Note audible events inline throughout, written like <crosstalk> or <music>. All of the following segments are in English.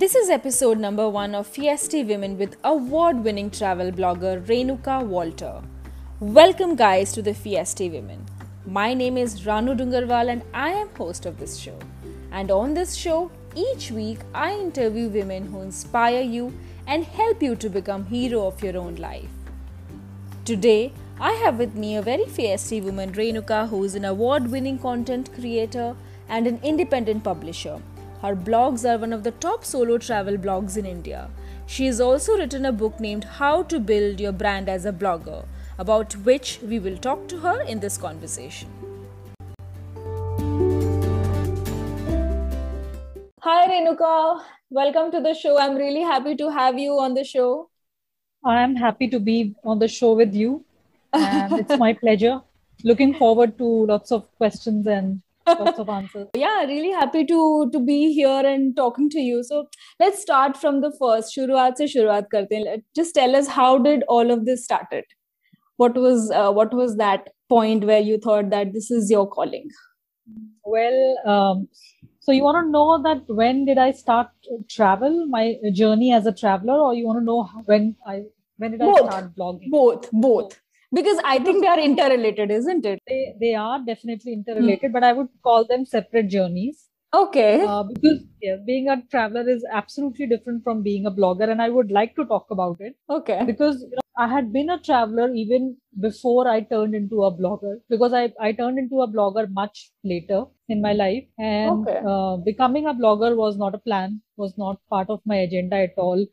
This is episode number one of Feisty Women with award winning travel blogger Renuka Walter. Welcome, guys, to the Feisty Women. My name is Ranu Dungarwal and I am host of this show. And on this show, each week I interview women who inspire you and help you to become hero of your own life. Today, I have with me a very feisty woman, Renuka, who is an award winning content creator and an independent publisher. Her blogs are one of the top solo travel blogs in India. She has also written a book named How to Build Your Brand as a Blogger, about which we will talk to her in this conversation. Hi, Renuka. Welcome to the show. I'm really happy to have you on the show. I'm happy to be on the show with you. It's my <laughs> pleasure. Looking forward to lots of questions and lots of answers. Yeah, really happy to to be here and talking to you. So let's start from the first. Shuruaat se shuruaat karte hain. Just tell us how did all of this started? What was uh, what was that point where you thought that this is your calling? Well, um, so you want to know that when did I start travel, my journey as a traveler, or you want to know when I when did both. I start blogging? Both, both. Because I think they are interrelated, isn't it? They they are definitely interrelated, but I would call them separate journeys. Okay. Uh, because yeah, being a traveler is absolutely different from being a blogger, and I would like to talk about it. Okay. because you know, I had been a traveler even before I turned into a blogger because I, I turned into a blogger much later in my life and Okay. uh, becoming a blogger was not a plan was not part of my agenda at all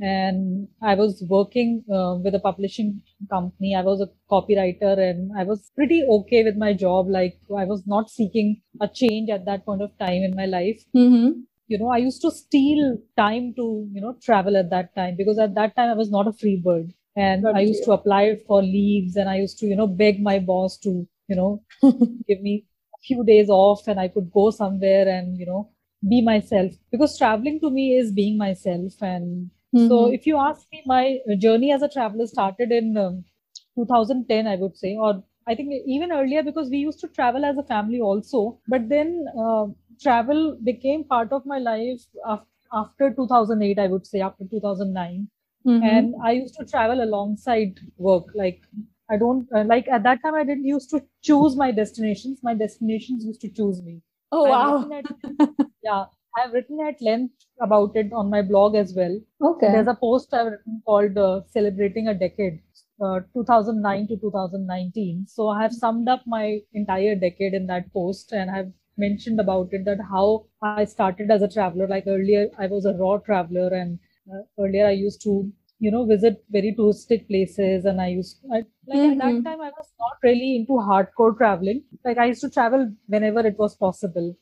and I was working uh, with a publishing company I was a copywriter and I was pretty okay with my job like I was not seeking a change at that point of time in my life Mm-hmm. you know, I used to steal time to, you know, travel at that time because at that time I was not a free bird. And Got I used you. to apply for leaves and I used to, you know, beg my boss to, you know, <laughs> give me a few days off and I could go somewhere and, you know, be myself because traveling to me is being myself. And so Mhm. if you ask me, my journey as a traveler started in um, 2010, I would say, or I think even earlier because we used to travel as a family also. But then uh, travel became part of my life af- after 2008, I would say, after 2009. Mhm. And I used to travel alongside work. Like, I don't uh, like at that time, I didn't used to choose my destinations. My destinations used to choose me. oh, wow. at- <laughs> yeah, I've written at length about it on my blog as well. Okay. There's a post I've written called uh, Celebrating a Decade, uh, 2009 to 2019. So I have summed up my entire decade in that post and I've mentioned about it that how I started as a traveler. Like earlier, I was a raw traveler and uh, earlier I used to, you know, visit very touristic places and I used, I, like at Mhm. that time, I was not really into hardcore traveling. Like I used to travel whenever it was possible.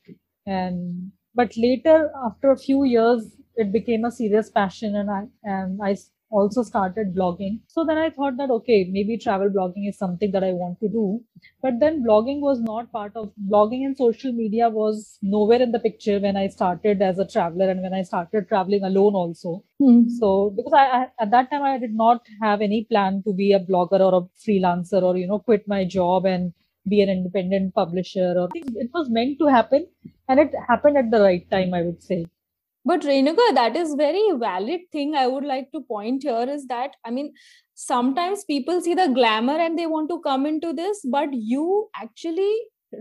And but later after a few years it became a serious passion and i and i also started blogging. So then i thought that okay maybe travel blogging is something that i want to do. But then blogging was not part of blogging and social media was nowhere in the picture when i started as a traveler and when i started traveling alone also. Mhm. so because I, I at that time I did not have any plan to be a blogger or a freelancer or you know quit my job and be an independent publisher or it was meant to happen and it happened at the right time I would say. But Renuka, that is very valid thing I would like to point here is that I mean sometimes people see the glamour and they want to come into this, but you actually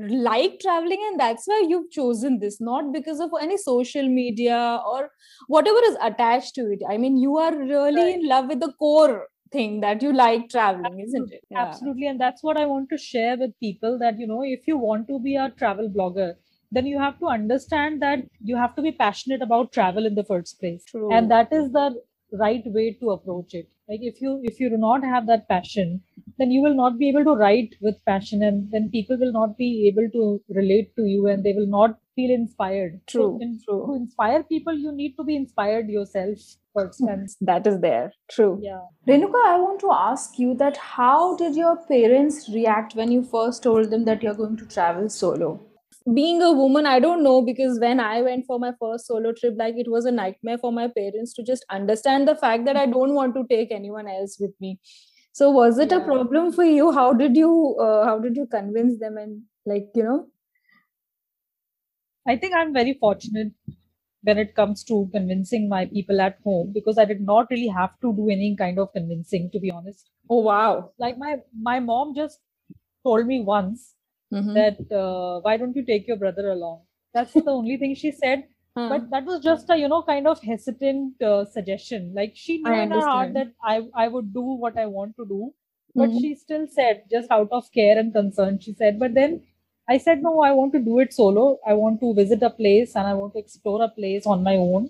like traveling and that's why you've chosen this, not because of any social media or whatever is attached to it. I mean, you are really Right. in love with the core thing that you like traveling, isn't it? Yeah. Absolutely. And that's what I want to share with people that, you know, if you want to be a travel blogger, then you have to understand that you have to be passionate about travel in the first place. True. And that is the right way to approach it. Like if you if you do not have that passion, then you will not be able to write with passion and then people will not be able to relate to you and they will not feel inspired. So True, in- true. to inspire people, you need to be inspired yourself first. And <laughs> that is there. True. yeah. Renuka, I want to ask you that how did your parents react when you first told them that you're going to travel solo? Being a woman, I don't know because when I went for my first solo trip, like it was a nightmare for my parents to just understand the fact that I don't want to take anyone else with me. So was it a problem for you? How did you uh, how did you convince them and like you know? I think I'm very fortunate when it comes to convincing my people at home because I did not really have to do any kind of convincing, to be honest. Oh wow! Like my my mom just told me once Mhm. that uh, why don't you take your brother along? That's the only thing she said. But that was just a you know kind of hesitant uh, suggestion. Like she knew in her heart that I I would do what I want to do, but Mhm. she still said just out of care and concern. She said, but then I said no, I want to do it solo. I want to visit a place and I want to explore a place on my own,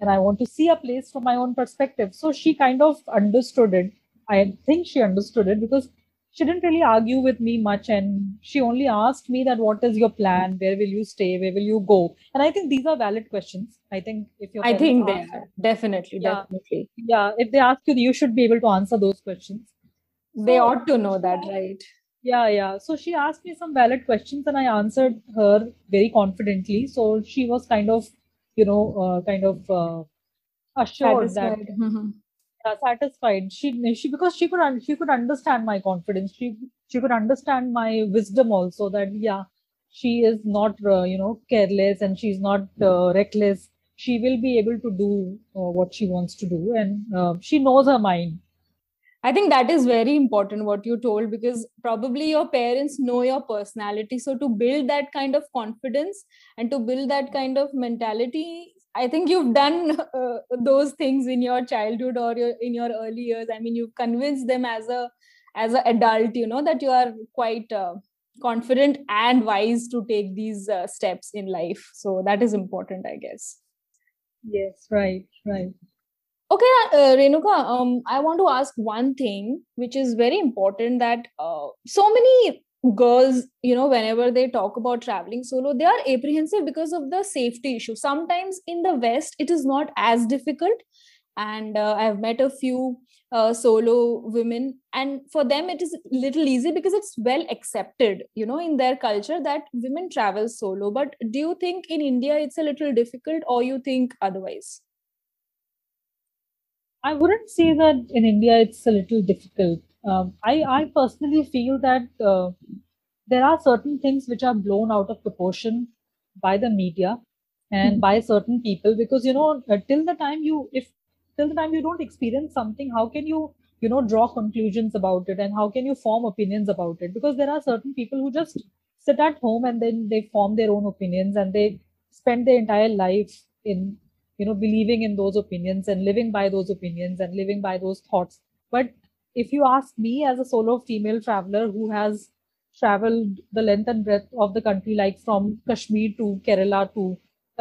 and I want to see a place from my own perspective. So she kind of understood it. I think she understood it because she didn't really argue with me much and she only asked me that what is your plan where will you stay where will you go and i think these are valid questions i think if your I think they are definitely, Yeah. definitely. yeah if they ask you you should be able to answer those questions They So- ought to know that, right? Yeah yeah so she asked me some valid questions and i answered her very confidently so she was kind of you know uh, kind of uh, assured that Satisfied. <laughs> Mhm. yeah, satisfied. She she because she could she could understand my confidence. She she could understand my wisdom also. That yeah, she is not uh, you know careless and she's not uh, reckless. She will be able to do uh, what she wants to do, and uh, she knows her mind. I think that is very important what you told because probably your parents know your personality. So to build that kind of confidence and to build that kind of mentality, I think you've done <laughs> uh, those things in your childhood or your, in your early years. I mean, you've convinced them as a as an adult, you know, that you are quite uh, confident and wise to take these uh, steps in life. So that is important, I guess. Yes, right, right. Okay, uh, Renuka, um, I want to ask one thing, which is very important that uh, so many girls, you know, whenever they talk about traveling solo, they are apprehensive because of the safety issue. Sometimes in the West, it is not as difficult. And uh, I've met a few uh, solo women, and for them, it is little easy because it's well accepted, you know, in their culture that women travel solo. But do you think in India it's a little difficult, or you think otherwise? I wouldn't say that in India it's a little difficult. Um, I, I personally feel that uh, there are certain things which are blown out of proportion by the media and Mhm. by certain people because you know uh, till the time you if till the time you don't experience something how can you you know draw conclusions about it and how can you form opinions about it because there are certain people who just sit at home and then they form their own opinions and they spend their entire life in you know believing in those opinions and living by those opinions and living by those thoughts. But if you ask me as a solo female traveler who has traveled the length and breadth of the country like from kashmir to kerala to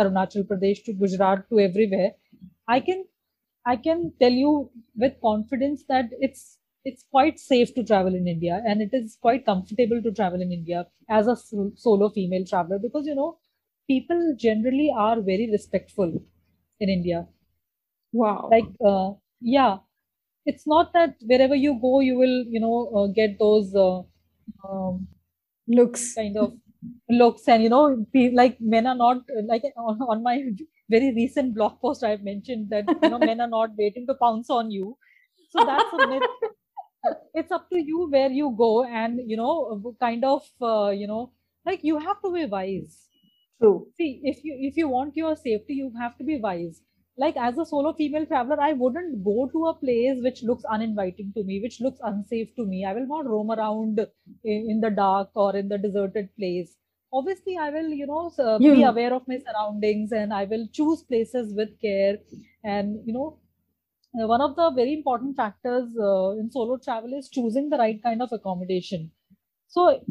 arunachal pradesh to gujarat to everywhere i can i can tell you with confidence that it's it's quite safe to travel in india and it is quite comfortable to travel in india as a solo female traveler because you know people generally are very respectful in India. Wow. Like, uh, yeah, it's not that wherever you go, you will, you know, uh, get those uh, um, looks. kind of looks, and you know, pe- like men are not like on, on my very recent blog post, I've mentioned that you know men are not waiting to pounce on you. So that's a myth. It's up to you where you go, and you know, kind of, uh, you know, like you have to be wise True. See, if you if you want your safety, you have to be wise. Like as a solo female traveler, I wouldn't go to a place which looks uninviting to me, which looks unsafe to me. I will not roam around in, in the dark or in the deserted place. Obviously, I will, you know, uh, be You- aware of my surroundings and I will choose places with care. And you know, uh, one of the very important factors uh, in solo travel is choosing the right kind of accommodation. So,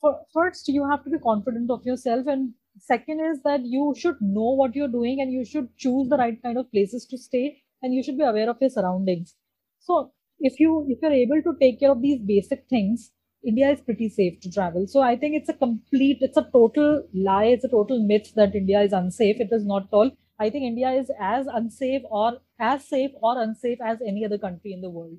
for, first, you have to be confident of yourself, and second is that you should know what you're doing and you should choose the right kind of places to stay, and you should be aware of your surroundings. So, if you if you're able to take care of these basic things, India is pretty safe to travel. So, I think it's a complete, it's a total lie, it's a total myth that India is unsafe. It is not at all. I think India is as unsafe or as safe or unsafe as any other country in the world.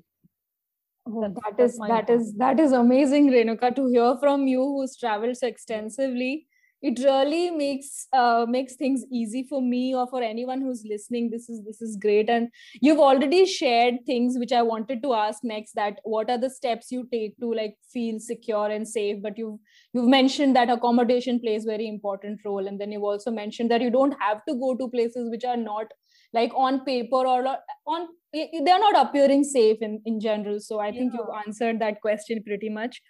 Oh, that, that is that opinion. is that is amazing, Renuka, to hear from you who's traveled so extensively. It really makes uh, makes things easy for me or for anyone who's listening. This is this is great. And you've already shared things which i wanted to ask next that what are the steps you take to like feel secure and safe? But you've you've mentioned that accommodation plays very important role. And then you've also mentioned that you don't have to go to places which are not like on paper or on they're not appearing safe in in general. So i think yeah. you've answered that question pretty much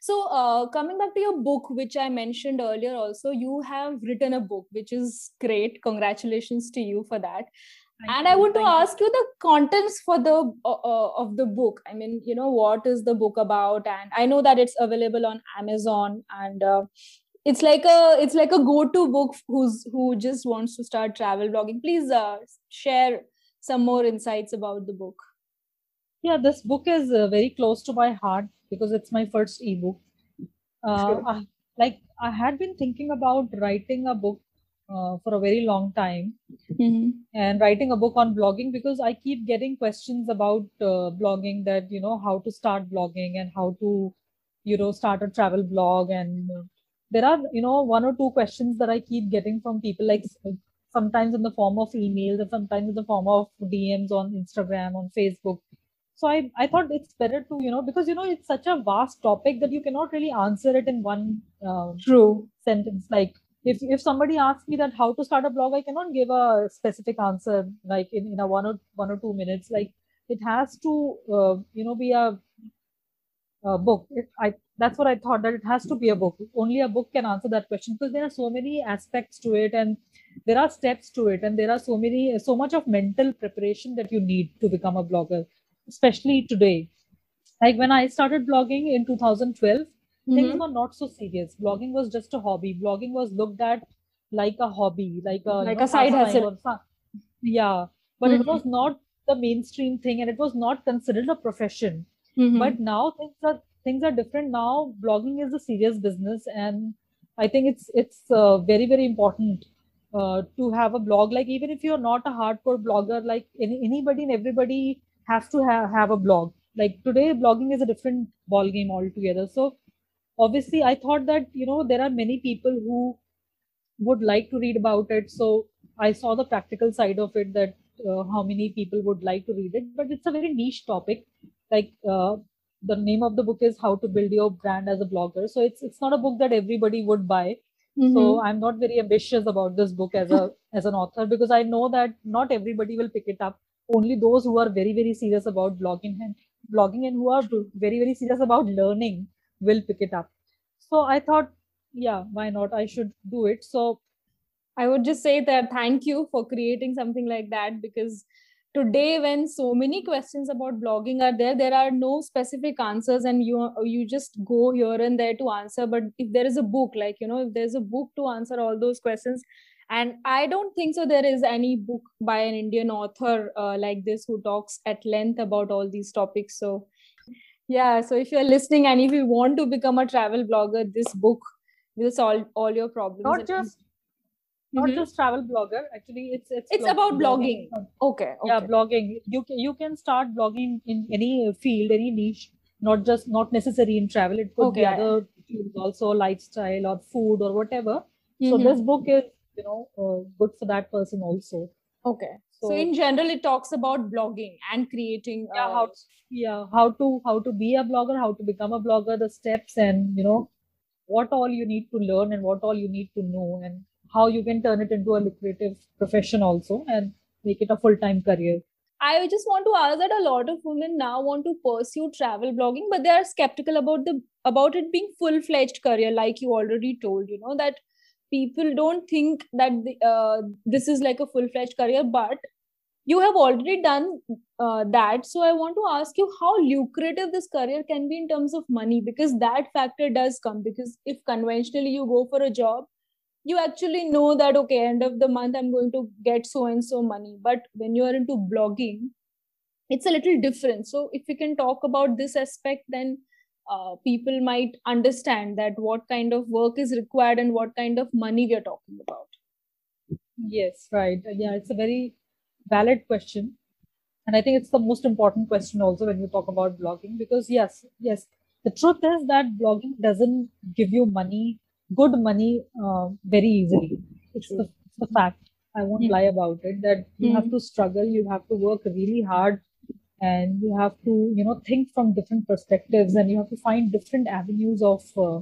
so, uh, coming back to your book, which I mentioned earlier, also, you have written a book, which is great. Congratulations to you for that. Thank and you. I want to ask you. you the contents for the uh, uh, of the book. I mean, you know, what is the book about? And I know that it's available on Amazon, and uh, it's like a it's like a go-to book who's who just wants to start travel blogging. Please uh, share some more insights about the book. Yeah, this book is uh, very close to my heart because it's my first ebook. Uh. I, like I had been thinking about writing a book uh, for a very long time mm-hmm. and writing a book on blogging because I keep getting questions about uh, blogging that you know how to start blogging and how to you know start a travel blog and uh, there are you know one or two questions that I keep getting from people like sometimes in the form of emails and sometimes in the form of DMs on Instagram on Facebook so I, I thought it's better to you know because you know it's such a vast topic that you cannot really answer it in one uh, true. sentence. Like if if somebody asks me that how to start a blog i cannot give a specific answer like in, in a one or one or two minutes. Like it has to uh, you know be a, a book. It, i that's what i thought that it has to be a book. Only a book can answer that question because there are so many aspects to it and there are steps to it and there are so many so much of mental preparation that you need to become a blogger especially today. Like when I started blogging in 2012, mm-hmm. things were not so serious. Blogging was just a hobby. Blogging was looked at like a hobby, like a like know, a side hustle. yeah, but mm-hmm. it was not the mainstream thing, and it was not considered a profession. Mm-hmm. But now things are things are different. Now blogging is a serious business, and I think it's it's uh, very very important uh, to have a blog. Like even if you're not a hardcore blogger, like any, anybody and everybody have to have, have a blog. Like today blogging is a different ball game altogether. So obviously i thought that you know there are many people who would like to read about it. So i saw the practical side of it that uh, how many people would like to read it. But it's a very niche topic. Like uh, the name of the book is how to build your brand as a blogger. So it's it's not a book that everybody would buy. Mm-hmm. so i'm not very ambitious about this book as a as an author because i know that not everybody will pick it up only those who are very very serious about blogging and blogging and who are very very serious about learning will pick it up. So i thought yeah why not? I should do it. So i would just say that thank you for creating something like that because today when so many questions about blogging are there there are no specific answers and you you just go here and there to answer. But if there is a book like you know if there's a book to answer all those questions and i don't think so there is any book by an indian author uh, like this who talks at length about all these topics so yeah so if you're listening and if you want to become a travel blogger this book will solve all your problems not just not mm-hmm. just travel blogger actually it's it's, it's about blogging, blogging. Okay, okay yeah blogging you can you can start blogging in any field any niche not just not necessary in travel it could okay. be other fields also lifestyle or food or whatever mm-hmm. so this book is you know uh, good for that person also okay so, so, in general it talks about blogging and creating yeah uh, how yeah how to how to be a blogger how to become a blogger the steps and you know what all you need to learn and what all you need to know and how you can turn it into a lucrative profession also and make it a full-time career I just want to ask that a lot of women now want to pursue travel blogging, but they are skeptical about the about it being full-fledged career, like you already told. You know that people don't think that the, uh, this is like a full-fledged career but you have already done uh, that. So i want to ask you how lucrative this career can be in terms of money because that factor does come. Because if conventionally you go for a job you actually know that okay end of the month i'm going to get so and so money. But when you are into blogging it's a little different. So if we can talk about this aspect then uh, people might understand that what kind of work is required and what kind of money we are talking about yes right yeah it's a very valid question and i think it's the most important question also when you talk about blogging because yes yes the truth is that blogging doesn't give you money good money uh, very easily. It's the, it's the fact. I won't Mm. lie about it that you have Mm. to struggle, you have to work really hard, and you have to, you know, think from different perspectives, and you have to find different avenues of uh,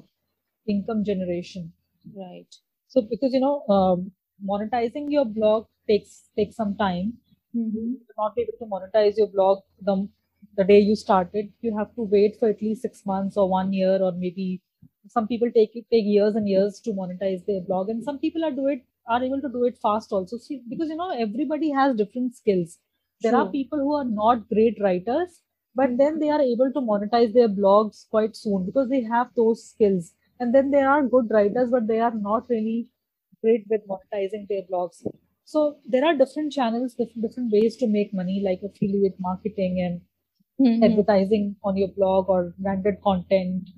income generation. Right. So because you know, um, monetizing your blog takes takes some time. Mm-hmm. You will not be able to monetize your blog the the day you started. You have to wait for at least six months or one year, or maybe some people take it take years and years to monetize their blog, and some people are do it are able to do it fast also. See, because you know everybody has different skills. There are people who are not great writers, but then they are able to monetize their blogs quite soon because they have those skills. And then there are good writers, but they are not really great with monetizing their blogs. So there are different channels, different different ways to make money, like affiliate marketing and Mhm. advertising on your blog or branded content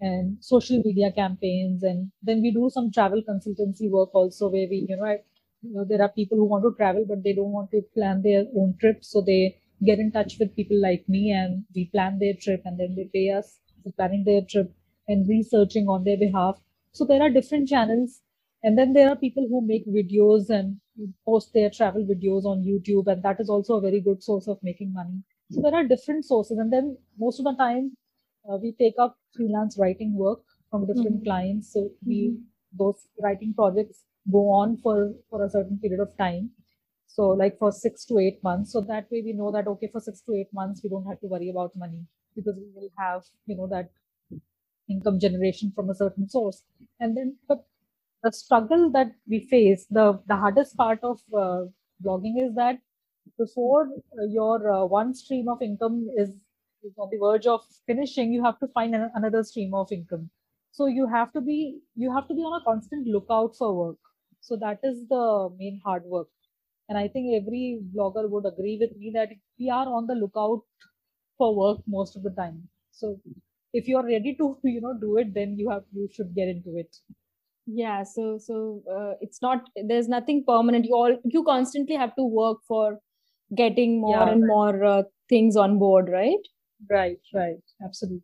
and social media campaigns. And then we do some travel consultancy work also, where we, you know, you know, there are people who want to travel, but they don't want to plan their own trip. So they get in touch with people like me and we plan their trip and then they pay us for planning their trip and researching on their behalf. So there are different channels. And then there are people who make videos and post their travel videos on YouTube, and that is also a very good source of making money. So there are different sources, and then most of the time uh, we take up freelance writing work from different Mhm. clients. So we Mhm. those writing projects go on for for a certain period of time. So like for six to eight months. So that way we know that okay, for six to eight months we don't have to worry about money because we will have you know that income generation from a certain source. And then but the struggle that we face, the the hardest part of uh, blogging is that before uh, your uh, one stream of income is, is on the verge of finishing, you have to find an, another stream of income. So you have to be you have to be on a constant lookout for work. So that is the main hard work. And I think every blogger would agree with me that we are on the lookout for work most of the time. So if you are ready to <laughs> you know do it, then you have you should get into it. Yeah, so so uh, it's not there's nothing permanent. You all you constantly have to work for getting more Yeah, and right. more uh, things on board, right? Right, right, absolutely.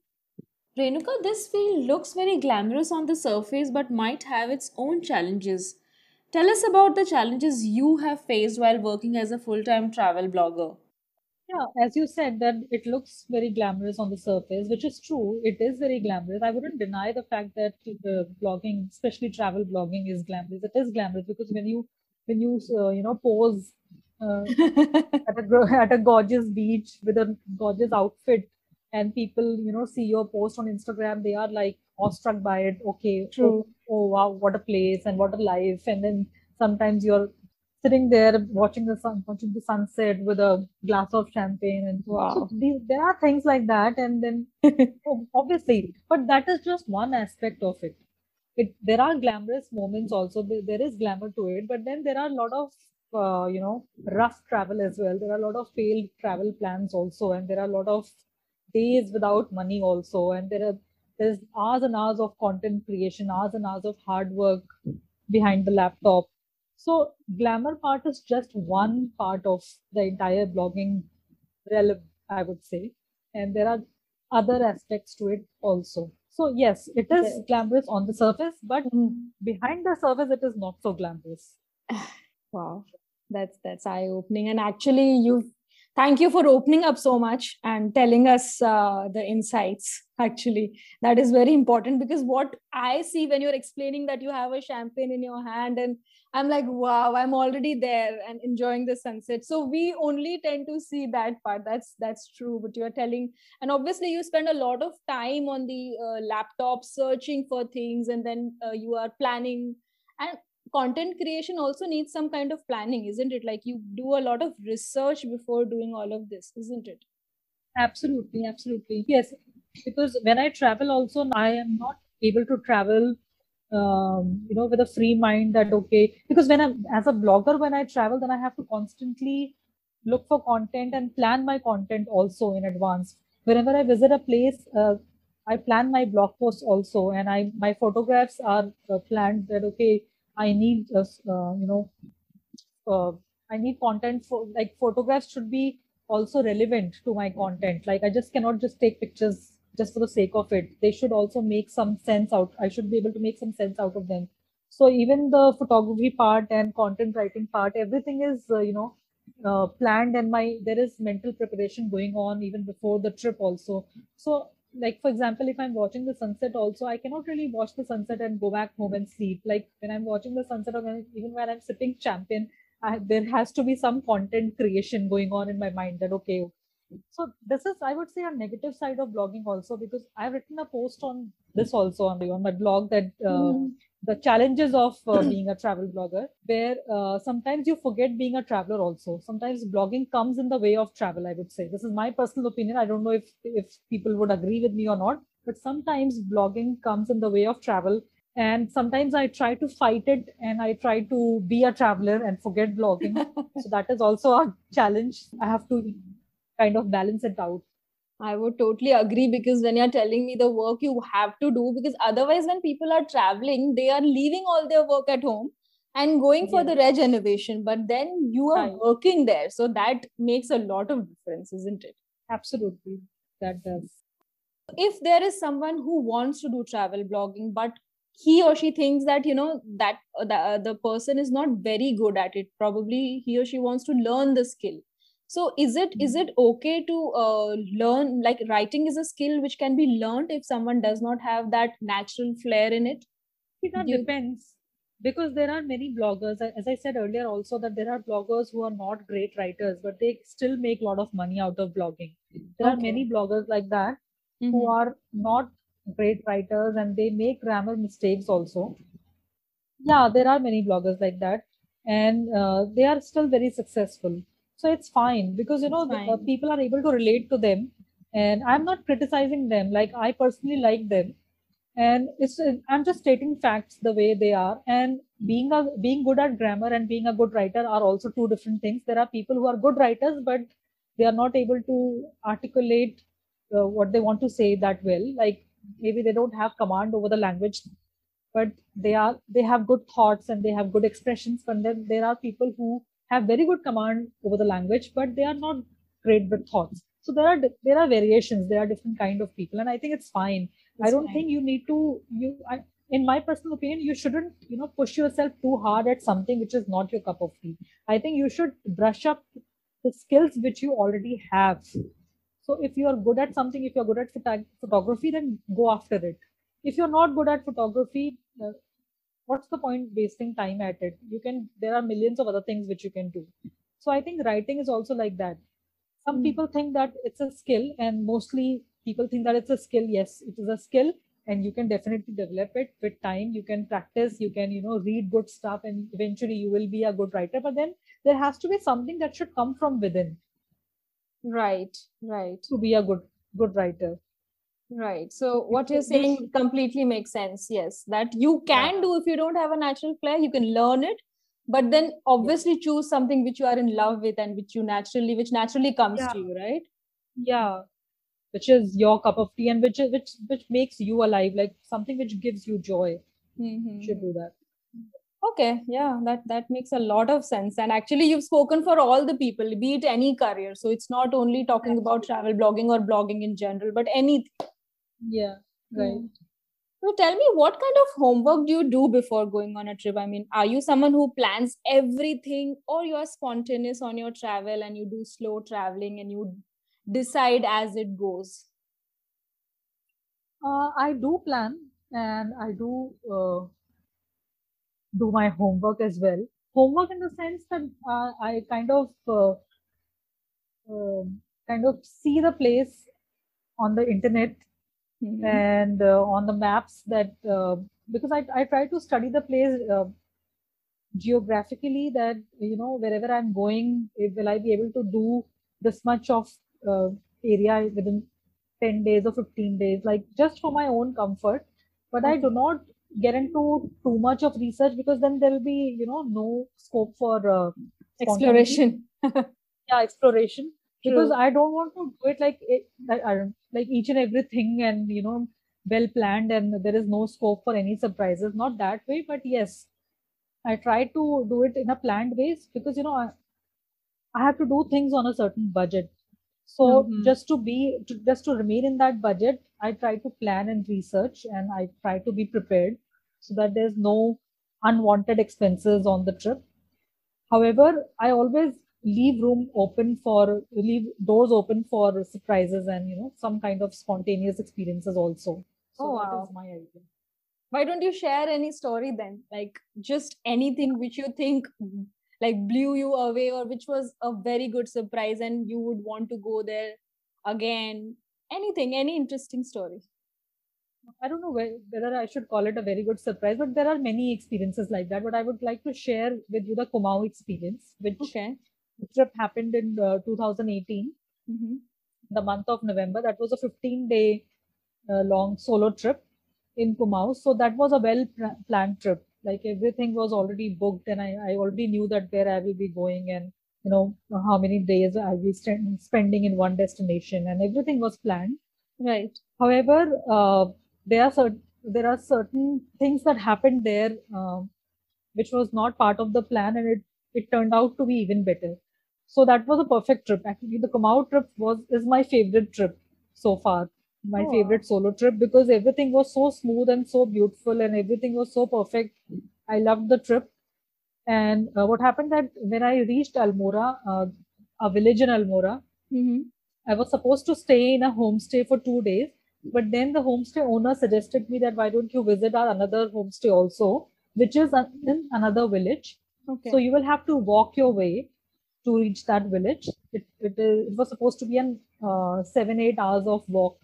Renuka, this field looks very glamorous on the surface but might have its own challenges. Tell us about the challenges you have faced while working as a full-time travel blogger. Yeah, as you said, that it looks very glamorous on the surface, which is true. It is very glamorous. I wouldn't deny the fact that blogging, especially travel blogging, is glamorous. It is glamorous because when you when you uh, you know pose uh, <laughs> at a at a gorgeous beach with a gorgeous outfit, and people you know see your post on Instagram, they are like awestruck by it. Okay, oh, True. oh wow, what a place and what a life. And then sometimes you're sitting there watching the sun, watching the sunset with a glass of champagne, and so Wow. these, there are things like that. And then <laughs> oh, obviously, but that is just one aspect of it. It there are glamorous moments also. There, there is glamour to it, but then there are a lot of uh, you know rough travel as well. There are a lot of failed travel plans also, and there are a lot of days without money also, and there are there's hours and hours of content creation, hours and hours of hard work behind the laptop. So glamour part is just one part of the entire blogging realm, I would say, and there are other aspects to it also. So yes, it is Yes. glamorous on the surface, but Mhm. behind the surface, it is not so glamorous. <sighs> Wow, that's that's eye-opening. And actually, you thank you for opening up so much and telling us uh, the insights. Actually, that is very important because what I see when you're explaining that you have a champagne in your hand, and I'm like, wow, I'm already there and enjoying the sunset. So we only tend to see that part. That's that's true. But you're telling, and obviously you spend a lot of time on the uh, laptop searching for things, and then uh, you are planning and content creation also needs some kind of planning isn't it like you do a lot of research before doing all of this isn't it Absolutely, absolutely. Yes, because when I travel also, I am not able to travel, um, you know, with a free mind that okay, because when I'm as a blogger, when I travel, then I have to constantly look for content and plan my content also in advance. Whenever I visit a place, uh, I plan my blog posts also, and I my photographs are uh, planned that okay, I need just uh, you know uh, I need content for like photographs should be also relevant to my content. Like I just cannot just take pictures just for the sake of it. They should also make some sense out. I should be able to make some sense out of them. So even the photography part and content writing part, everything is uh, you know uh, planned, and my there is mental preparation going on even before the trip also. So like for example, if I'm watching the sunset also, I cannot really watch the sunset and go back home and sleep. Like when I'm watching the sunset, or when, even when I'm sipping champagne, I, there has to be some content creation going on in my mind that okay so this is i would say a negative side of blogging also because i've written a post on this also on, on my blog that uh, mm. the challenges of uh, being a travel blogger where uh, sometimes you forget being a traveler also. Sometimes blogging comes in the way of travel i would say. This is my personal opinion. I don't know if if people would agree with me or not but sometimes blogging comes in the way of travel and sometimes i try to fight it and i try to be a traveler and forget blogging. <laughs> So that is also a challenge i have to kind of balance it out I would totally agree because when you're telling me the work you have to do, because otherwise, when people are traveling, they are leaving all their work at home and going for the regeneration, but then you are working there. So that makes a lot of difference, isn't it? Absolutely. That does. If there is someone who wants to do travel blogging, but he or she thinks that you know that uh, the, uh, the person is not very good at it probably he or she wants to learn the skill so is it is it okay to uh, learn like writing is a skill which can be learned if someone does not have that natural flair in it? It you... depends. Because there are many bloggers as i said earlier also that there are bloggers who are not great writers but they still make a lot of money out of blogging. There okay. are many bloggers like that mm-hmm. who are not great writers and they make grammar mistakes also. Yeah there are many bloggers like that and uh, they are still very successful so it's fine because you know uh, people are able to relate to them and i'm not criticizing them. Like i personally like them. And it's uh, i'm just stating facts the way they are. And being a being good at grammar and being a good writer are also two different things. There are people who are good writers but they are not able to articulate uh, what they want to say that well. Like maybe they don't have command over the language but they are they have good thoughts and they have good expressions. But then there are people who have very good command over the language, but they are not great with thoughts. So there are there are variations. There are different kind of people, and I think it's fine. It's I don't fine. think you need to you. I, in my personal opinion, you shouldn't you know push yourself too hard at something which is not your cup of tea. I think you should brush up the skills which you already have. So if you are good at something, if you're good at photog- photography, then go after it. If you're not good at photography, uh, what's the point wasting time at it? You can there are millions of other things which you can do. So i think writing is also like that. Some mm. people think that it's a skill and mostly people think that it's a skill. Yes it is a skill and you can definitely develop it with time. You can practice you can you know read good stuff and eventually you will be a good writer. But then there has to be something that should come from within right right. to be a good good writer Right. So what you're saying completely makes sense. Yes, that you can yeah. do if you don't have a natural flair, you can learn it, but then obviously choose something which you are in love with and which you naturally, which naturally comes yeah. to you, right? Yeah, which is your cup of tea and which which which makes you alive, like something which gives you joy. Mm-hmm. should do that. Okay, yeah, that that makes a lot of sense. And actually, you've spoken for all the people, be it any career. So it's not only talking about travel blogging or blogging in general, but anything yeah, right. So tell me, what kind of homework do you do before going on a trip? I mean, are you someone who plans everything, or you are spontaneous on your travel and you do slow traveling and you decide as it goes? Uh, I do plan and I do uh, do my homework as well. Homework in the sense that uh, I kind of uh, um, kind of see the place on the internet mm-hmm. and uh, on the maps that uh, because I, I try to study the place uh, geographically that you know wherever i'm going will i be able to do this much of uh, area within 10 days or 15 days? Like just for my own comfort. But i do not get into too much of research because then there will be you know no scope for uh, exploration. <laughs> Yeah exploration because i don't want to do it like it, I, don't like each and everything and you know well planned and there is no scope for any surprises not that way but yes i try to do it in a planned ways because you know i, I have to do things on a certain budget so mm-hmm. just to be to, just to remain in that budget I try to plan and research and I try to be prepared so that there's no unwanted expenses on the trip. However, I always leave room open for leave doors open for surprises and you know some kind of spontaneous experiences also. So Oh, wow. my idea. Why don't you share any story then? Like just anything which you think like blew you away or which was a very good surprise and you would want to go there again. Anything, any interesting story. I don't know whether I should call it a very good surprise, but there are many experiences like that. But I would like to share with you the Kumaon experience, which Okay. Trip happened in uh, 2018, Mm-hmm. the month of November. That was a 15 day uh, long solo trip in Kumaon. So that was a well pla- planned trip. Like everything was already booked, and I, I already knew that where I will be going and you know how many days I'll be st- spending in one destination, and everything was planned. Right. However, uh, there are certain there are certain things that happened there um, which was not part of the plan, and it it turned out to be even better. So that was a perfect trip. Actually, the Kumaon trip was is my favorite trip so far. My Oh, favorite solo trip because everything was so smooth and so beautiful, and everything was so perfect. I loved the trip. And uh, what happened that when I reached Almora, uh, a village in Almora, Mm-hmm. I was supposed to stay in a homestay for two days, but then the homestay owner suggested me that why don't you visit our another homestay also, which is in another village. Okay. So you will have to walk your way to reach that village. It it, it was supposed to be an uh, seven eight hours of walk.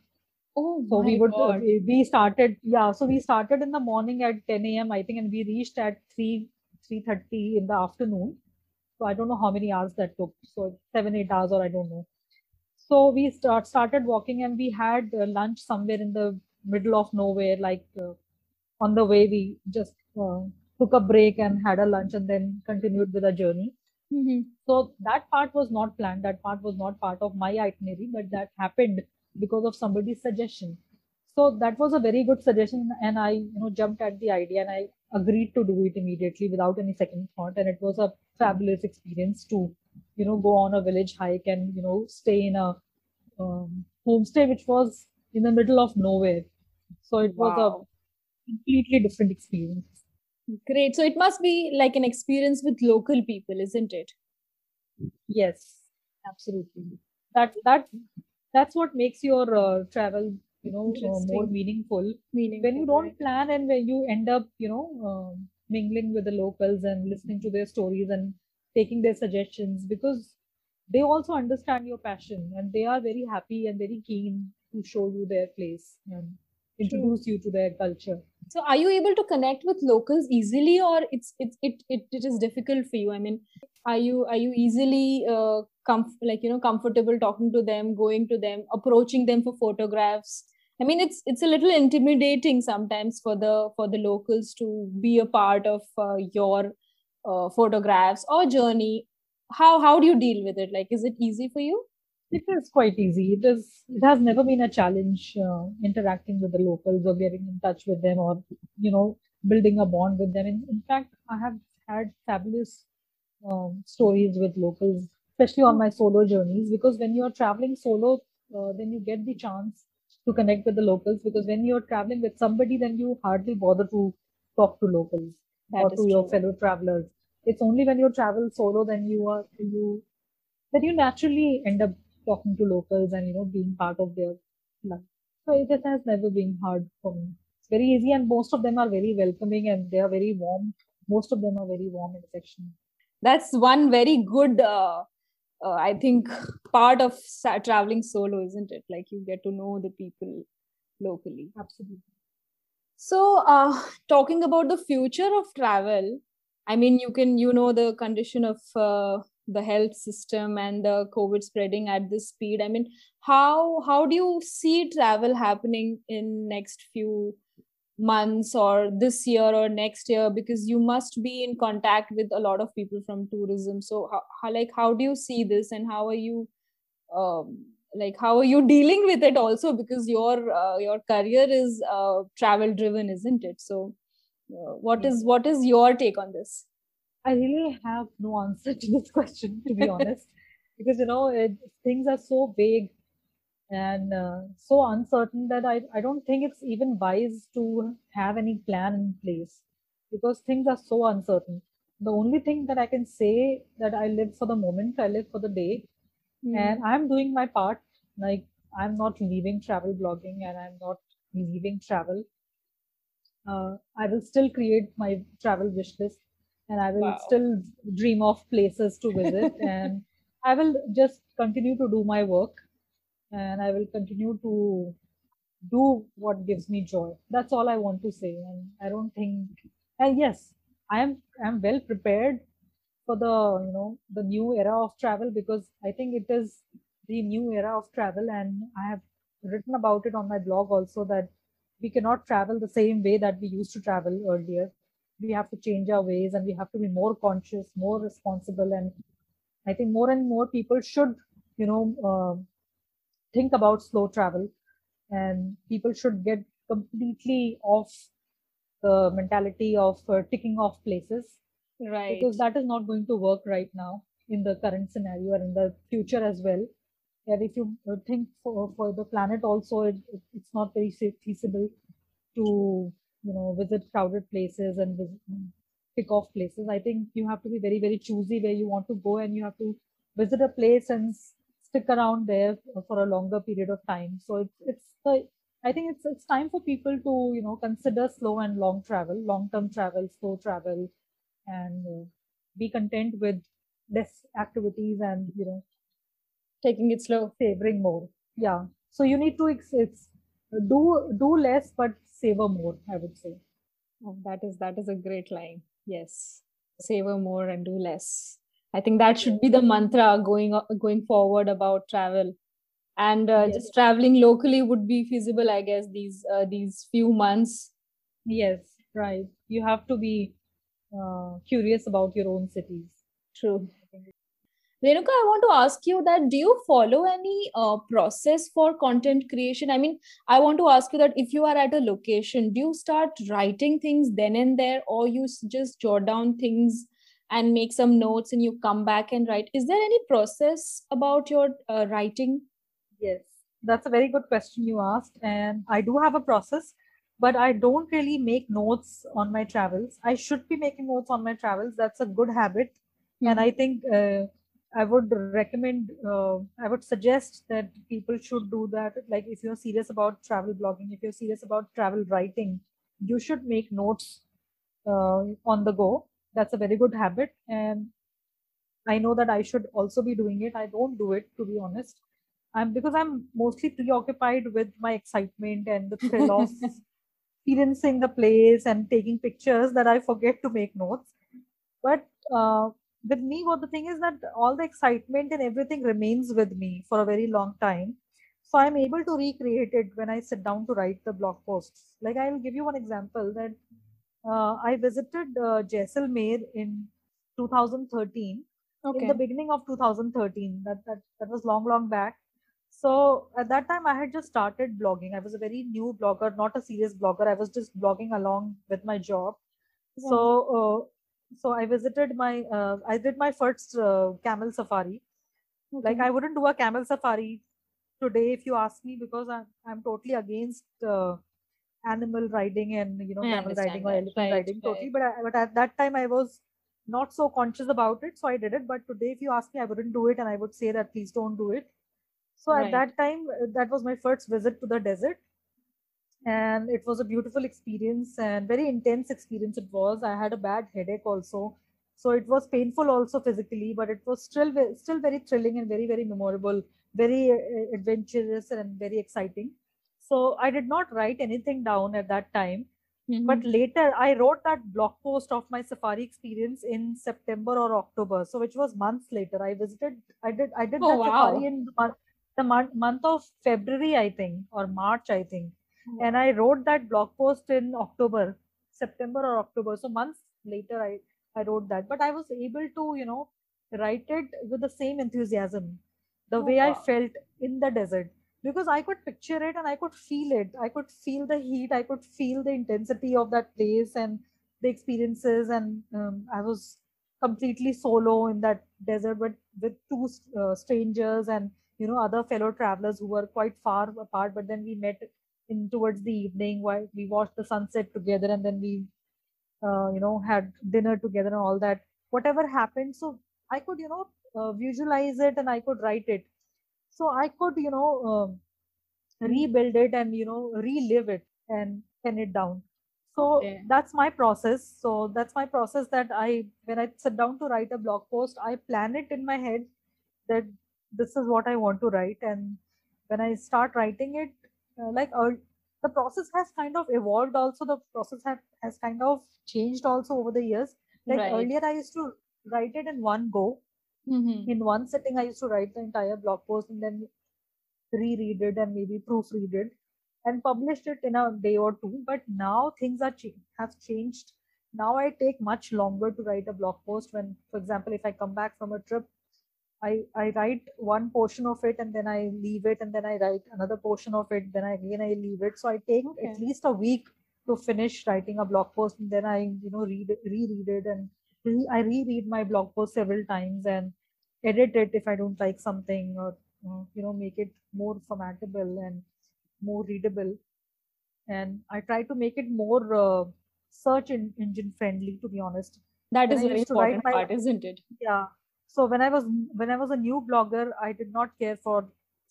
oh So we would uh, we, we started yeah. So we started in the morning at 10 a.m. I think, and we reached at three three thirty in the afternoon. So I don't know how many hours that took. So seven eight hours or I don't know. So we start started walking and we had uh, lunch somewhere in the middle of nowhere. Like uh, on the way, we just uh, took a break and had a lunch and then continued with the journey. Mm-hmm. So that part was not planned. That part was not part of my itinerary, but that happened because of somebody's suggestion. So that was a very good suggestion, and I, you know, jumped at the idea and I agreed to do it immediately without any second thought. And it was a fabulous experience to, you know, go on a village hike and you know stay in a um, homestay which was in the middle of nowhere. So it was Wow. a completely different experience. Great. So it must be like an experience with local people, isn't it? Yes, absolutely. That that that's what makes your uh, travel, you know, uh, more meaningful. Meaning When you don't plan and when you end up, you know, um, mingling with the locals and listening to their stories and taking their suggestions because they also understand your passion and they are very happy and very keen to show you their place and introduce you to their culture. So are you able to connect with locals easily or it's it's it it, it is difficult for you? I mean, are you are you easily uh comf- like you know comfortable talking to them, going to them, approaching them for photographs? I mean, it's it's a little intimidating sometimes for the for the locals to be a part of uh, your uh, photographs or journey. How how do you deal with it? Like, is it easy for you? It is quite easy. It is. It has never been a challenge uh, interacting with the locals or getting in touch with them or you know building a bond with them. In, in fact, I have had fabulous um, stories with locals, especially on my solo journeys. Because when you are traveling solo, uh, then you get the chance to connect with the locals. Because when you're traveling with somebody, then you hardly bother to talk to locals That or to your fellow travelers. It's only when you travel solo then you are you that you naturally end up talking to locals and you know being part of their life. So it just has never been hard for me. It's very easy and most of them are very welcoming and they are very warm. Most of them are very warm and affectionate. That's one very good uh, uh, I think part of traveling solo, isn't it? Like you get to know the people locally. Absolutely. So, uh, talking about the future of travel, I mean, you can, you know, the condition of uh, the health system and the COVID spreading at this speed. I mean, how how do you see travel happening in next few months or this year or next year? Because you must be in contact with a lot of people from tourism. So, how, how like how do you see this, and how are you? um, like how are you dealing with it also because your uh, your career is uh, travel driven isn't it so uh, what is what is your take on this I really have no answer to this <laughs> question, to be honest, because you know it, things are so vague and uh, so uncertain that I, I don't think it's even wise to have any plan in place because things are so uncertain. The only thing that I can say that I live for the moment, I live for the day, Hmm. and I'm doing my part. Like I'm not leaving travel blogging and I'm not leaving travel. Uh, I will still create my travel wish list and I will Wow. still dream of places to visit <laughs> and I will just continue to do my work and I will continue to do what gives me joy. That's all I want to say. And I don't think, and yes, I am I'm well prepared for the you know the new era of travel because I think it is the new era of travel, and I have written about it on my blog also that we cannot travel the same way that we used to travel earlier. We have to change our ways, and we have to be more conscious, more responsible, and I think more and more people should you know. Uh, think about slow travel and people should get completely off the mentality of uh, ticking off places Right. because that is not going to work right now in the current scenario and in the future as well and if you uh, think for, for the planet also it, it's not very feasible to you know visit crowded places and visit, pick off places. I think you have to be very very choosy where you want to go and you have to visit a place and stick around there for a longer period of time. So it's it's the i think it's it's time for people to you know consider slow and long travel long term travel slow travel and uh, be content with less activities and you know Taking it slow. savoring more. Yeah. So you need to ex- it's do do less but savor more i would say Oh, that is that is a great line. Yes. Savor more and do less. I think that should be the mantra going going forward about travel. And uh, Yes. just traveling locally would be feasible, I guess, these uh, these few months. yes right you have to be uh, curious about your own cities True. Renuka, I want to ask you that do you follow any uh, process for content creation? I mean, I want to ask you that if you are at a location, do you start writing things then and there, or you just jot down things and make some notes and you come back and write? Is there any process about your uh, writing? Yes, that's a very good question you asked. And I do have a process, but I don't really make notes on my travels. I should be making notes on my travels. That's a good habit. And I think uh, I would recommend, uh, I would suggest that people should do that. Like, if you're serious about travel blogging, if you're serious about travel writing, you should make notes uh, on the go. That's a very good habit. And I know that I should also be doing it. I don't do it, to be honest. I'm because I'm mostly preoccupied with my excitement and the thrill of <laughs> experiencing the place and taking pictures that I forget to make notes. But uh, with me, what the thing is that all the excitement and everything remains with me for a very long time. So I'm able to recreate it when I sit down to write the blog posts. Like I'll give you one example that uh, I visited uh, Jaisalmer in 2013 okay. in the beginning of 2013 that, that that was long long back so at that time i had just started blogging i was a very new blogger not a serious blogger i was just blogging along with my job so uh, so i visited my uh, i did my first uh, camel safari. Like i wouldn't do a camel safari today if you ask me because i'm, I'm totally against uh, animal riding and you know I camel riding or elephant Right, riding totally. But, I, but at that time i was not so conscious about it so i did it. But today if you ask me i wouldn't do it and i would say that please don't do it. So Right. at that time uh, that was my first visit to the desert and it was a beautiful experience and very intense experience it was. I had a bad headache also. So it was painful also physically but it was still still very thrilling and very very memorable very uh, adventurous and very exciting. So i did not write anything down at that time. But Mhm. later i wrote that blog post of my safari experience in september or october. So which was months later. I visited i did i did Oh, that safari in the month, the month, month of february i think or march i think and i wrote that blog post in october september or october. So months later i i wrote that. But i was able to you know write it with the same enthusiasm the Oh, way i felt in the desert. Because i could picture it and i could feel it. I could feel the heat. I could feel the intensity of that place and the experiences. And um, i was completely solo in that desert but with two uh, strangers and you know other fellow travelers who were quite far apart. But then we met in towards the evening while we watched the sunset together and then we uh, you know had dinner together and all that. Whatever happened so i could you know uh, visualize it and i could write it. So i could you know um, rebuild it and you know relive it and pen it down. So Okay. that's my process. So that's my process that i when i sit down to write a blog post i plan it in my head that this is what i want to write. And when i start writing it uh, like uh, the process has kind of evolved also. The process have, has kind of changed also over the years. Like Right. earlier i used to write it in one go. Mhm. in one sitting i used to write the entire blog post and then reread it and maybe proofread it and published it in a day or two. But now things are have changed. Now i take much longer to write a blog post when for example if i come back from a trip i i write one portion of it and then i leave it and then i write another portion of it then I, again i leave it so i take Okay. at least a week to finish writing a blog post and then i you know read it, reread it and re- i reread my blog post several times and edit it if i don't like something or uh, you know make it more formatable and more readable and i try to make it more uh, search en- engine friendly to be honest That is very used to write important my- part, isn't it? yeah so when i was when i was a new blogger i did not care for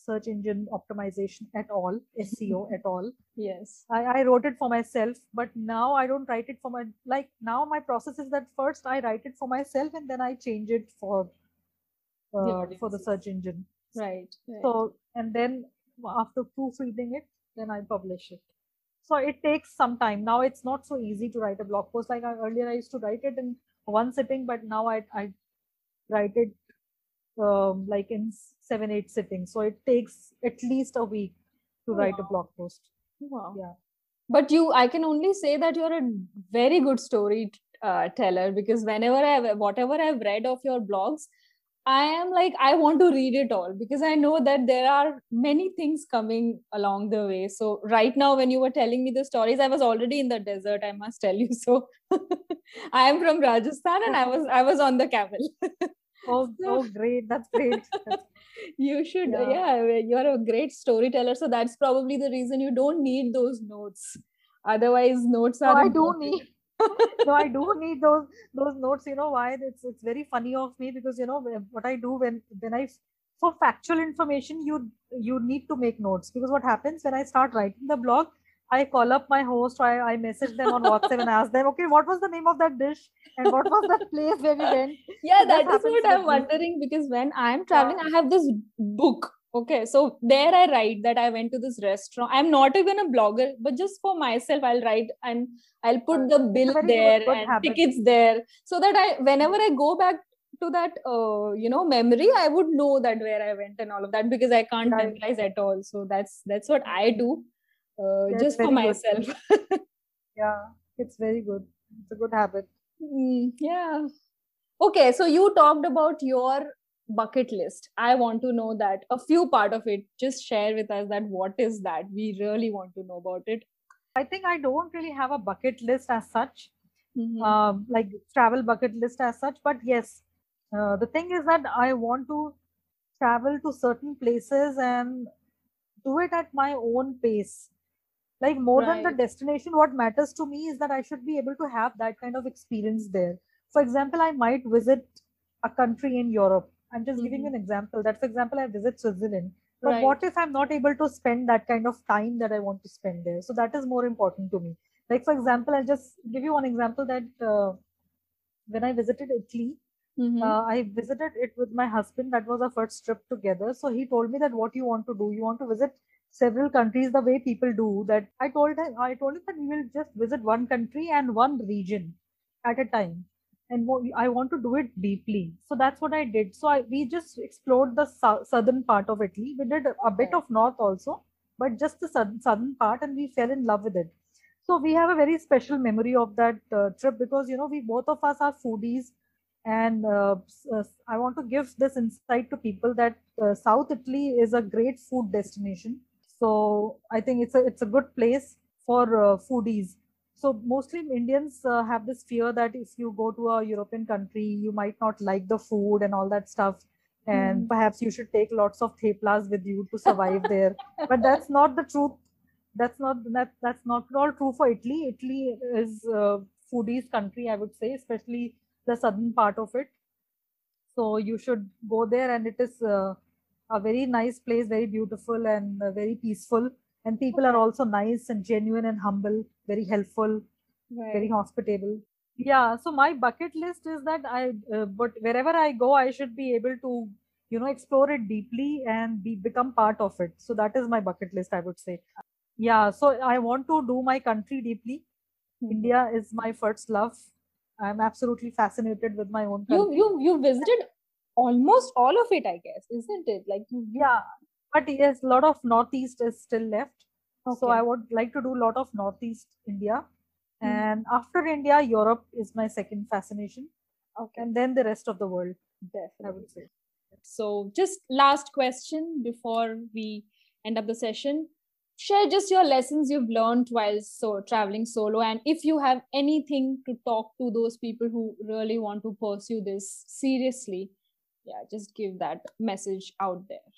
search engine optimization at all seo <laughs> at all Yes. I, I wrote it for myself but now i don't write it for my like now my process is that first i write it for myself and then i change it for uh, for the search engine Right. right. so and then after proofreading it then i publish it so it takes some time now it's not so easy to write a blog post like I, earlier i used to write it in one sitting but now i i write it um, like in seven eight sittings so it takes at least a week to Oh, write a blog post Wow. Yeah. But you, I can only say that you're a very good story uh, teller because whenever I've, whatever I've read of your blogs, I am like, I want to read it all because I know that there are many things coming along the way. So, right now, when you were telling me the stories, I was already in the desert, I must tell you. So, <laughs> I am from Rajasthan and I was, I was on the camel. <laughs> oh, So- oh great that's great That's- <laughs> you should Yeah. yeah. you're a great storyteller so that's probably the reason you don't need those notes otherwise notes no, are i do important. need no i do need those those notes you know why it's it's very funny of me because you know what i do when when i for factual information you you need to make notes because what happens when i start writing the blog i call up my host or I, I message them on whatsapp and ask them okay what was the name of that dish and what was that place where we went <laughs> yeah that that is what i'm me. wondering because when i'm traveling i have this book okay so there i write that i went to this restaurant i'm not even a blogger but just for myself i'll write and i'll put the bill good- there good and habit. tickets there so that i whenever i go back to that uh, you know memory i would know that where i went and all of that because i can't Right. memorize at all so that's that's what i do uh, just for myself <laughs> yeah it's very good it's a good habit Mm, yeah. Okay, so you talked about your bucket list. I want to know that a few part of it. Just share with us that what is that? We really want to know about it. i think i don't really have a bucket list as such Mhm. um, like travel bucket list as such. But yes, uh, the thing is that I want to travel to certain places and do it at my own pace. Like more than the destination, what matters to me is that I should be able to have that kind of experience there. For example, I might visit a country in Europe. I'm just giving you an example. That's for example, I visit Switzerland. But Right. what if I'm not able to spend that kind of time that I want to spend there? So that is more important to me. Like, for example, I'll just give you one example that uh, when I visited Italy, Mhm. uh, I visited it with my husband. That was our first trip together. So he told me that what you want to do, you want to visit several countries the way people do. That I told him, I told him that we will just visit one country and one region at a time, and I want to do it deeply. So that's what I did. So I, we just explored the sou- southern part of Italy. We did a bit of north also, but just the southern, southern part, and we fell in love with it. So we have a very special memory of that uh, trip because you know we both of us are foodies, and uh, uh, I want to give this insight to people that uh, South Italy is a great food destination. So I think it's a it's a good place for uh, foodies. So mostly Indians uh, have this fear that if you go to a European country, you might not like the food and all that stuff. and Mhm. perhaps you should take lots of theplas with you to survive there. But that's not the truth. That's not that that's not at all true for italy. Italy is a foodies country i would say especially the southern part of it. So you should go there and it is uh, a very nice place very beautiful and uh, very peaceful and people are also nice and genuine and humble very helpful very hospitable. Yeah so my bucket list is that i uh, but wherever i go i should be able to you know explore it deeply and be become part of it. So that is my bucket list i would say. Yeah so i want to do my country deeply. Mhm. india is my first love. I'm absolutely fascinated with my own You country. you you visited almost all of it, I guess, isn't it? Like you, you yeah but yes a lot of northeast is still left so i would like to do a lot of northeast india Mhm. and after india europe is my second fascination okay. and then the rest of the world i Definitely. would say So, just last question before we end up the session. Share just your lessons you've learned while so traveling solo, and if you have anything to talk to those people who really want to pursue this seriously, yeah, just give that message out there.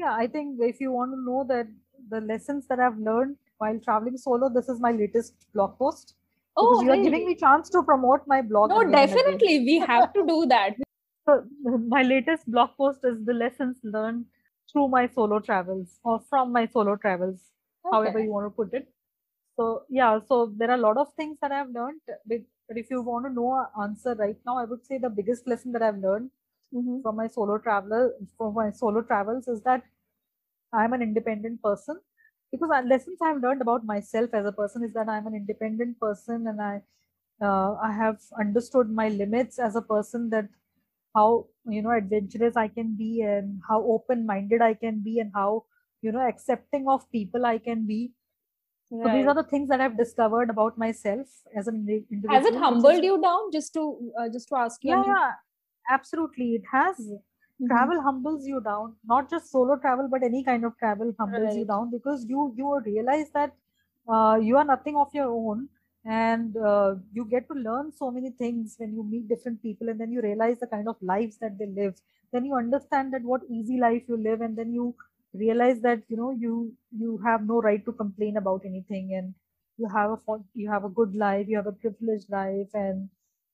Yeah, I think if you want to know that the lessons that I've learned while traveling solo, this is my latest blog post. Oh, you are giving me chance to promote my blog. No, again and again. definitely, we have to do that. <laughs> So <laughs> my latest blog post is the lessons learned through my solo travels or from my solo travels, however you want to put it. So yeah, so there are a lot of things that I've learned. But but if you want to know an answer right now, I would say the biggest lesson that I've learned Mhm. from my solo traveler from my solo travels is that I'm an independent person because lessons I've learned about myself as a person is that I'm an independent person and I uh, I have understood my limits as a person that how you know adventurous I can be and how open minded I can be and how you know accepting of people I can be. So these are the things that I've discovered about myself as an indi- individual. Has it humbled you down? Just to uh, just to ask you. I Yeah, mean- yeah, absolutely. It has Mhm. travel humbles you down not just solo travel but any kind of travel humbles you down because you you realize that uh, you are nothing of your own and uh, you get to learn so many things when you meet different people and then you realize the kind of lives that they live then you understand that what easy life you live and then you realize that you know you you have no right to complain about anything and you have a you have a good life you have a privileged life and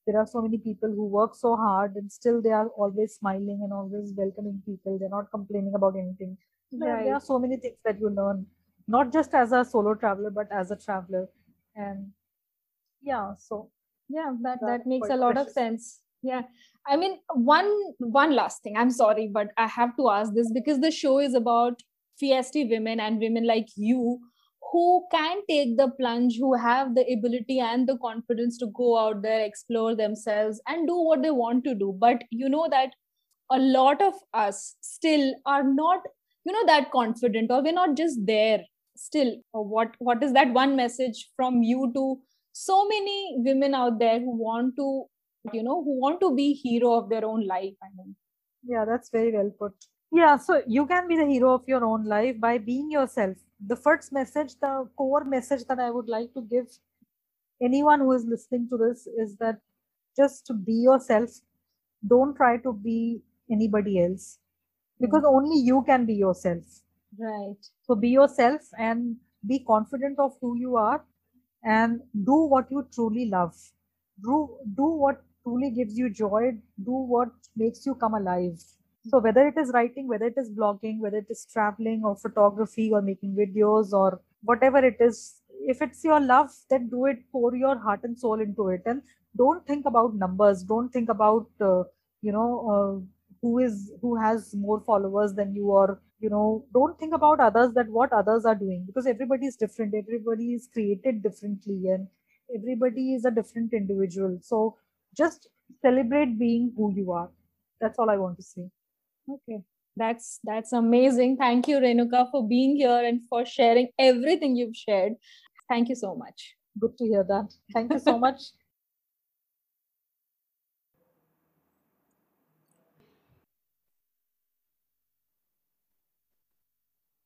there are so many people who work so hard and still they are always smiling and always welcoming people. They're not complaining about anything. There, there are so many things that you learn not just as a solo traveler but as a traveler. And yeah so yeah that that makes a lot of sense. Yeah. I mean one one last thing. I'm sorry but i have to ask this because the show is about feisty women and women like you who can take the plunge who have the ability and the confidence to go out there explore themselves and do what they want to do. But you know that a lot of us still are not you know that confident or we're not just there still. Uh, what what is that one message from you to so many women out there who want to you know who want to be hero of their own life i mean? Yeah that's very well put. Yeah so you can be the hero of your own life by being yourself the first message the core message that i would like to give anyone who is listening to this is that just be yourself. Don't try to be anybody else. Because hmm. only you can be yourself. Right. So be yourself and be confident of who you are and do what you truly love. Do do what truly gives you joy. Do what makes you come alive so whether it is writing whether it is blogging whether it is traveling or photography or making videos or whatever it is if it's your love then do it pour your heart and soul into it. And don't think about numbers. Don't think about uh, you know uh, who is who has more followers than you or you know don't think about others that what others are doing because everybody is different. Everybody is created differently and everybody is a different individual. So just celebrate being who you are. That's all i want to say okay. That's that's amazing. Thank you renuka for being here and for sharing everything you've shared. Thank you so much. Good to hear that. Thank you so much <laughs>